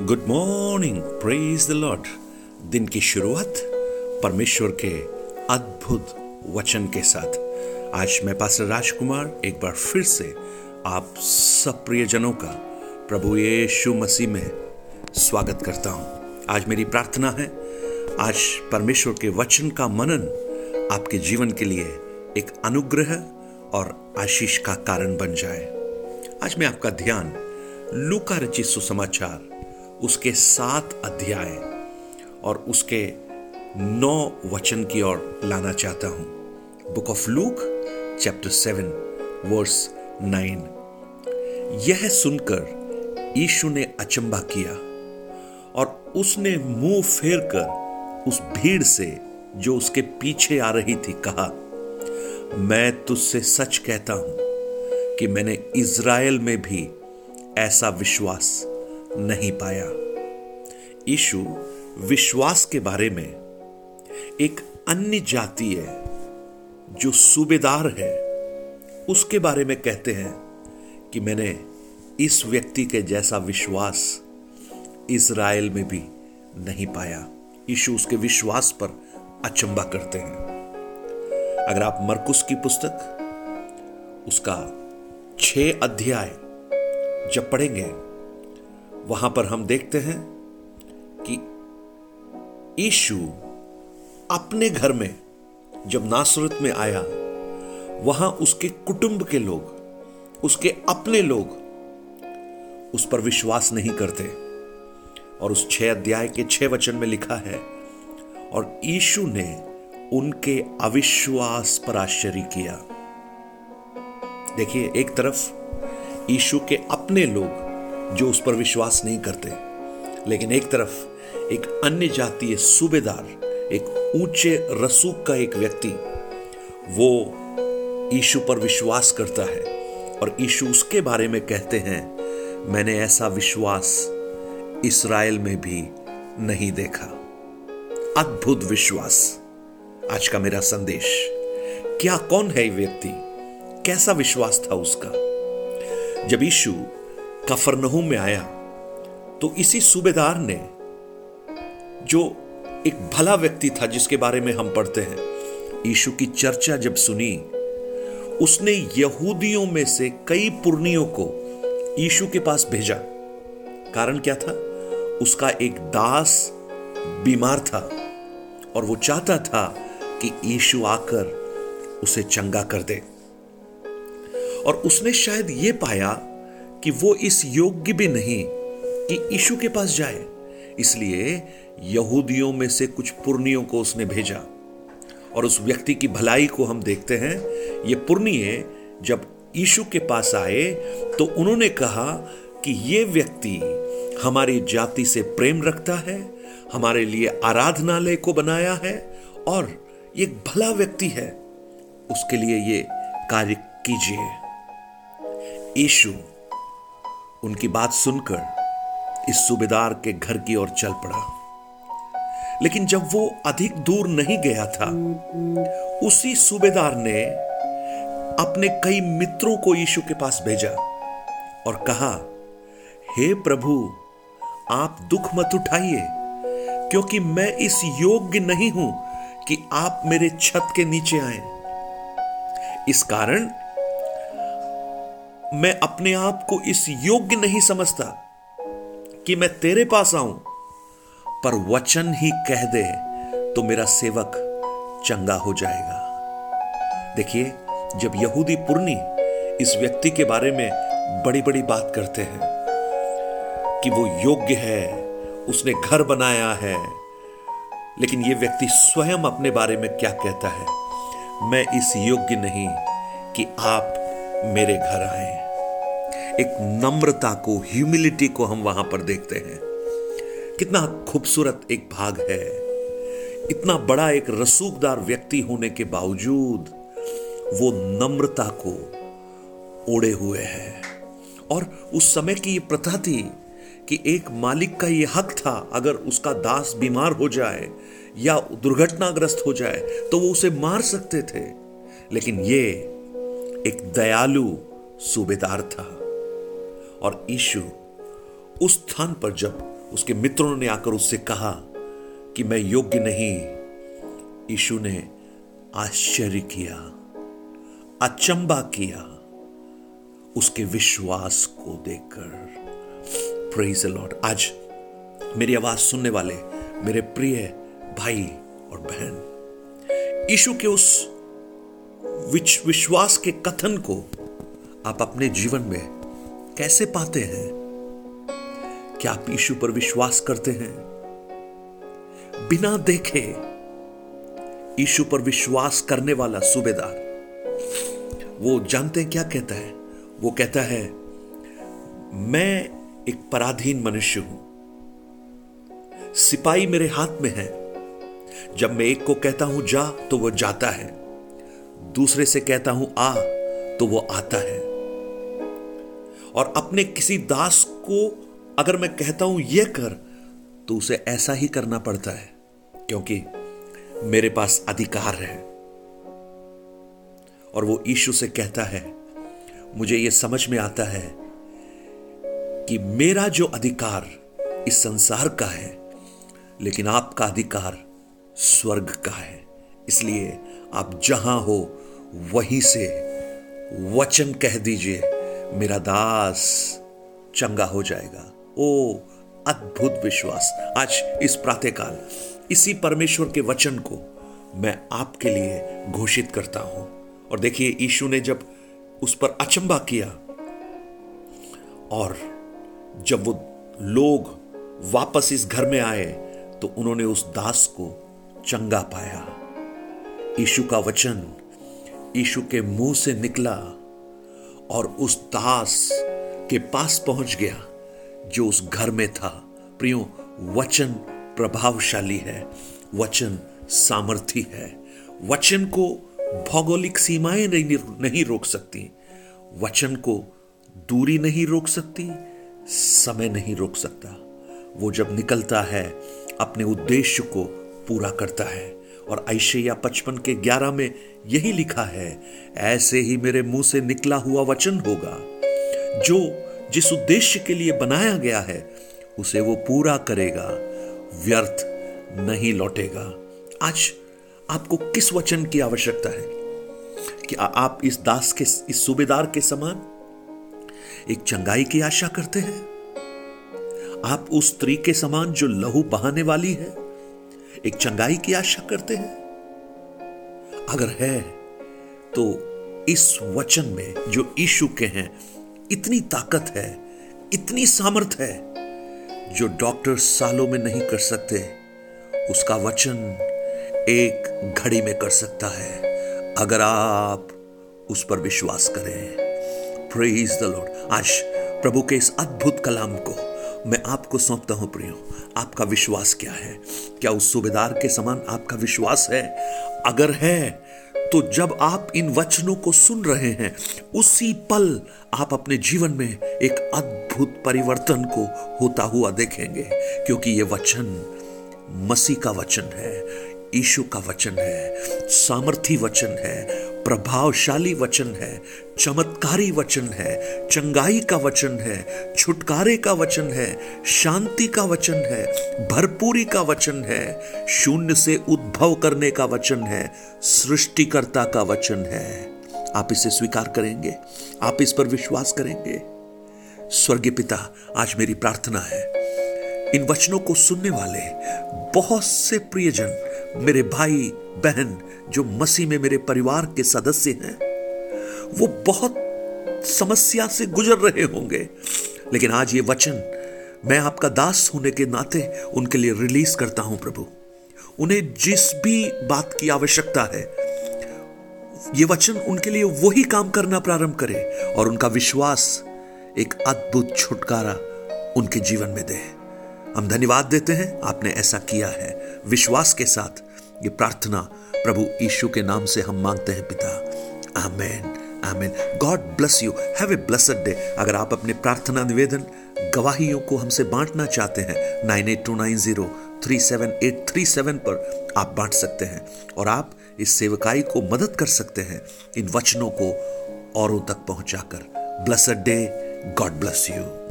Good morning praise the lord दिन की शुरुआत परमेश्वर के अद्भुत वचन के साथ। आज मैं पास्टर राजकुमार एक बार फिर से आप सब प्रियजनों का प्रभु यीशु मसीह में स्वागत करता हूँ। आज मेरी प्रार्थना है, आज परमेश्वर के वचन का मनन आपके जीवन के लिए एक अनुग्रह और आशीष का कारण बन जाए। आज मैं आपका ध्यान लूका रचित सुसमाचार उसके सात अध्याय और उसके नौ वचन की ओर लाना चाहता हूँ। Book of Luke chapter seven verse nine यह सुनकर यीशु ने अचंबा किया और उसने मुँह फेर कर उस भीड़ से जो उसके पीछे आ रही थी कहा, मैं तुझसे सच कहता हूँ कि मैंने इज़राइल में भी ऐसा विश्वास नहीं पाया। ईशु विश्वास के बारे में एक अन्य जाति है जो सूबेदार है। उसके बारे में कहते हैं कि मैंने इस व्यक्ति के जैसा विश्वास इज़राइल में भी नहीं पाया। यीशु उसके विश्वास पर अचंबा करते हैं। अगर आप मरकुस की पुस्तक, उसका छह अध्याय जब पढ़ेंगे वहाँ पर हम देखते हैं कि ईशु अपने घर में जब नासरत में आया, वहाँ उसके कुटुंब के लोग, उसके अपने लोग उस पर विश्वास नहीं करते। और उस छह अध्याय के छह वचन में लिखा है, और ईशु ने उनके अविश्वास पर आश्चर्य किया। देखिए, एक तरफ़ ईशु के अपने लोग जो उस पर विश्वास नहीं करते। लेकिन एक तरफ़ एक अन्य जातीय सूबेदार, एक ऊँचे रसूख का एक व्यक्ति, वो ईशु पर विश्वास करता है और ईशु उसके बारे में कहते हैं, मैंने ऐसा विश्वास इसराइल में भी नहीं देखा। अद्भुत विश्वास। आज का मेरा संदेश, क्या कौन है व्यक्ति? कैसा विश्वास था उसका? जब ईशु कफरनहूम में आया। तो इसी सूबेदार ने, जो एक भला व्यक्ति था जिसके बारे में हम पढ़ते हैं, यीशु की चर्चा जब सुनी, उसने यहूदियों में से कई पुर्नियों को यीशु के पास भेजा। कारण क्या था? उसका एक दास बीमार था और वो चाहता था कि यीशु आकर उसे चंगा कर दे। और उसने शायद ये पाया कि वो इस योग्य भी नहीं कि यीशु के पास जाए। इसलिए यहूदियों में से कुछ पुर्नियों को उसने भेजा। और उस व्यक्ति की भलाई को हम देखते हैं। ये पुर्निय जब यीशु के पास आए तो उन्होंने कहा कि ये व्यक्ति हमारी जाति से प्रेम रखता है, हमारे लिए आराधनालय को बनाया है और एक भला व्यक्ति है। उसके लिए ये कार्य कीजिए। यीशु उनकी बात सुनकर इस सूबेदार के घर की ओर चल पड़ा। लेकिन जब वो अधिक दूर नहीं गया था, उसी सूबेदार ने अपने कई मित्रों को यीशु के पास भेजा और कहा, हे प्रभु, आप दुख मत उठाइए, क्योंकि मैं इस योग्य नहीं हूँ कि आप मेरे छत के नीचे आए। इस कारण मैं अपने आप को इस योग्य नहीं समझता कि मैं तेरे पास आऊँ, पर वचन ही कह दे तो मेरा सेवक चंगा हो जाएगा। देखिए, जब यहूदी पुरनी इस व्यक्ति के बारे में बड़ी बड़ी बात करते हैं कि वो योग्य है, उसने घर बनाया है, लेकिन ये व्यक्ति स्वयं अपने बारे में क्या कहता है? मैं इस योग्य नहीं कि आप मेरे घर आए। एक नम्रता को ह्यूमिलिटी को हम वहाँ पर देखते हैं। कितना खूबसूरत एक भाग है। इतना बड़ा एक रसूखदार व्यक्ति होने के बावजूद वो नम्रता को ओढ़े हुए है। और उस समय की ये प्रथा थी कि एक मालिक का ये हक था, अगर उसका दास बीमार हो जाए या दुर्घटनाग्रस्त हो जाए तो वो उसे मार सकते थे। लेकिन ये एक दयालु सूबेदार था। और ईशु उस स्थान पर जब उसके मित्रों ने आकर उससे कहा कि मैं योग्य नहीं, यीशु ने आश्चर्य किया, अचंबा किया उसके विश्वास को देखकर। प्रेज लॉर्ड आज मेरी आवाज़ सुनने वाले मेरे प्रिय भाई और बहन, यीशु के उस विश्वास के कथन को आप अपने जीवन में कैसे पाते हैं? क्या आप यीशु पर विश्वास करते हैं? बिना देखे यीशु पर विश्वास करने वाला सूबेदार। वो जानते हैं क्या कहता है? वो कहता है, मैं एक पराधीन मनुष्य हूँ। सिपाही मेरे हाथ में है। जब मैं एक को कहता हूँ, जा तो वो जाता है। दूसरे से कहता हूँ, आ तो वो आता है। और अपने किसी दास को अगर मैं कहता हूँ यह कर तो उसे ऐसा ही करना पड़ता है, क्योंकि मेरे पास अधिकार है। और वो ईशु से कहता है, मुझे यह समझ में आता है कि मेरा जो अधिकार इस संसार का है, लेकिन आपका अधिकार स्वर्ग का है। इसलिए आप जहाँ हो, वहीं से वचन कह दीजिए। मेरा दास चंगा हो जाएगा। ओ अद्भुत विश्वास। आज इस प्रातःकाल, इसी परमेश्वर के वचन को मैं आपके लिए घोषित करता हूँ। और देखिए, यीशु ने जब उस पर अचंबा किया, और जब वो लोग वापस इस घर में आए तो उन्होंने उस दास को चंगा पाया। यीशु का वचन यीशु के मुँह से निकला और उस दास के पास पहुँच गया जो उस घर में था। प्रियो वचन प्रभावशाली है वचन सामर्थी है। वचन को भौगोलिक सीमाएँ नहीं, नहीं रोक सकती। वचन को दूरी नहीं रोक सकती समय नहीं रोक सकता। वो जब निकलता है अपने उद्देश्य को पूरा करता है। और ऐशैया पचपन के ग्यारह में यही लिखा है, ऐसे ही मेरे मुँह से निकला हुआ वचन होगा। जो जिस उद्देश्य के लिए बनाया गया है, उसे वो पूरा करेगा, व्यर्थ नहीं लौटेगा। आज आपको किस वचन की आवश्यकता है? कि आप इस दास के, इस सूबेदार के समान एक चंगाई की आशा करते हैं? आप उस स्त्री के समान जो लहू बहाने वाली है, एक चंगाई की आशा करते हैं? अगर है तो इस वचन में जो ईशु के हैं, इतनी ताकत है, इतनी सामर्थ है, जो डॉक्टर सालों में नहीं कर सकते, उसका वचन एक घड़ी में कर सकता है। अगर आप उस पर विश्वास करें प्रेज द लॉर्ड आज प्रभु के इस अद्भुत कलाम को मैं आपको सौंपता हूँ, प्रियो। आपका विश्वास क्या है? क्या उस सूबेदार के समान आपका विश्वास है? अगर है तो जब आप इन वचनों को सुन रहे हैं, उसी पल आप अपने जीवन में एक अद्भुत परिवर्तन को होता हुआ देखेंगे, क्योंकि ये वचन मसीह का वचन है ईशु का वचन है, सामर्थी वचन है प्रभावशाली वचन है, चमत्कारी वचन है, चंगाई का वचन है, छुटकारे का वचन है, शांति का वचन है, भरपूरी का वचन है, शून्य से उद्भव करने का वचन है, सृष्टिकर्ता का वचन है। आप इसे स्वीकार करेंगे, आप इस पर विश्वास करेंगे। स्वर्गीय पिता, आज मेरी प्रार्थना है, इन वचनों को सुनने वाले बहुत से प्रियजन मेरे भाई, बहन, जो मसीह में मेरे परिवार के सदस्य हैं, वो बहुत समस्या से गुजर रहे होंगे। लेकिन आज ये वचन मैं आपका दास होने के नाते उनके लिए रिलीज़ करता हूँ, प्रभु। उन्हें जिस भी बात की आवश्यकता है, ये वचन उनके लिए वही काम करना प्रारंभ करे और उनका विश्वास एक अद्भुत छुटकारा उनके जीवन में दे। हम धन्यवाद देते हैं। आपने ऐसा किया है। विश्वास के साथ ये प्रार्थना प्रभु यीशु के नाम से हम मांगते हैं पिता। आमेन। आमेन। God bless you. Have a blessed day. अगर आप अपने प्रार्थना निवेदन गवाहियों को हमसे बांटना चाहते हैं, nine eight two nine zero three seven eight three seven पर आप बांट सकते हैं और आप इस सेवकाई को मदद कर सकते हैं इन वचनों को औरों तक पहुंचाकर। Blessed day. God bless you.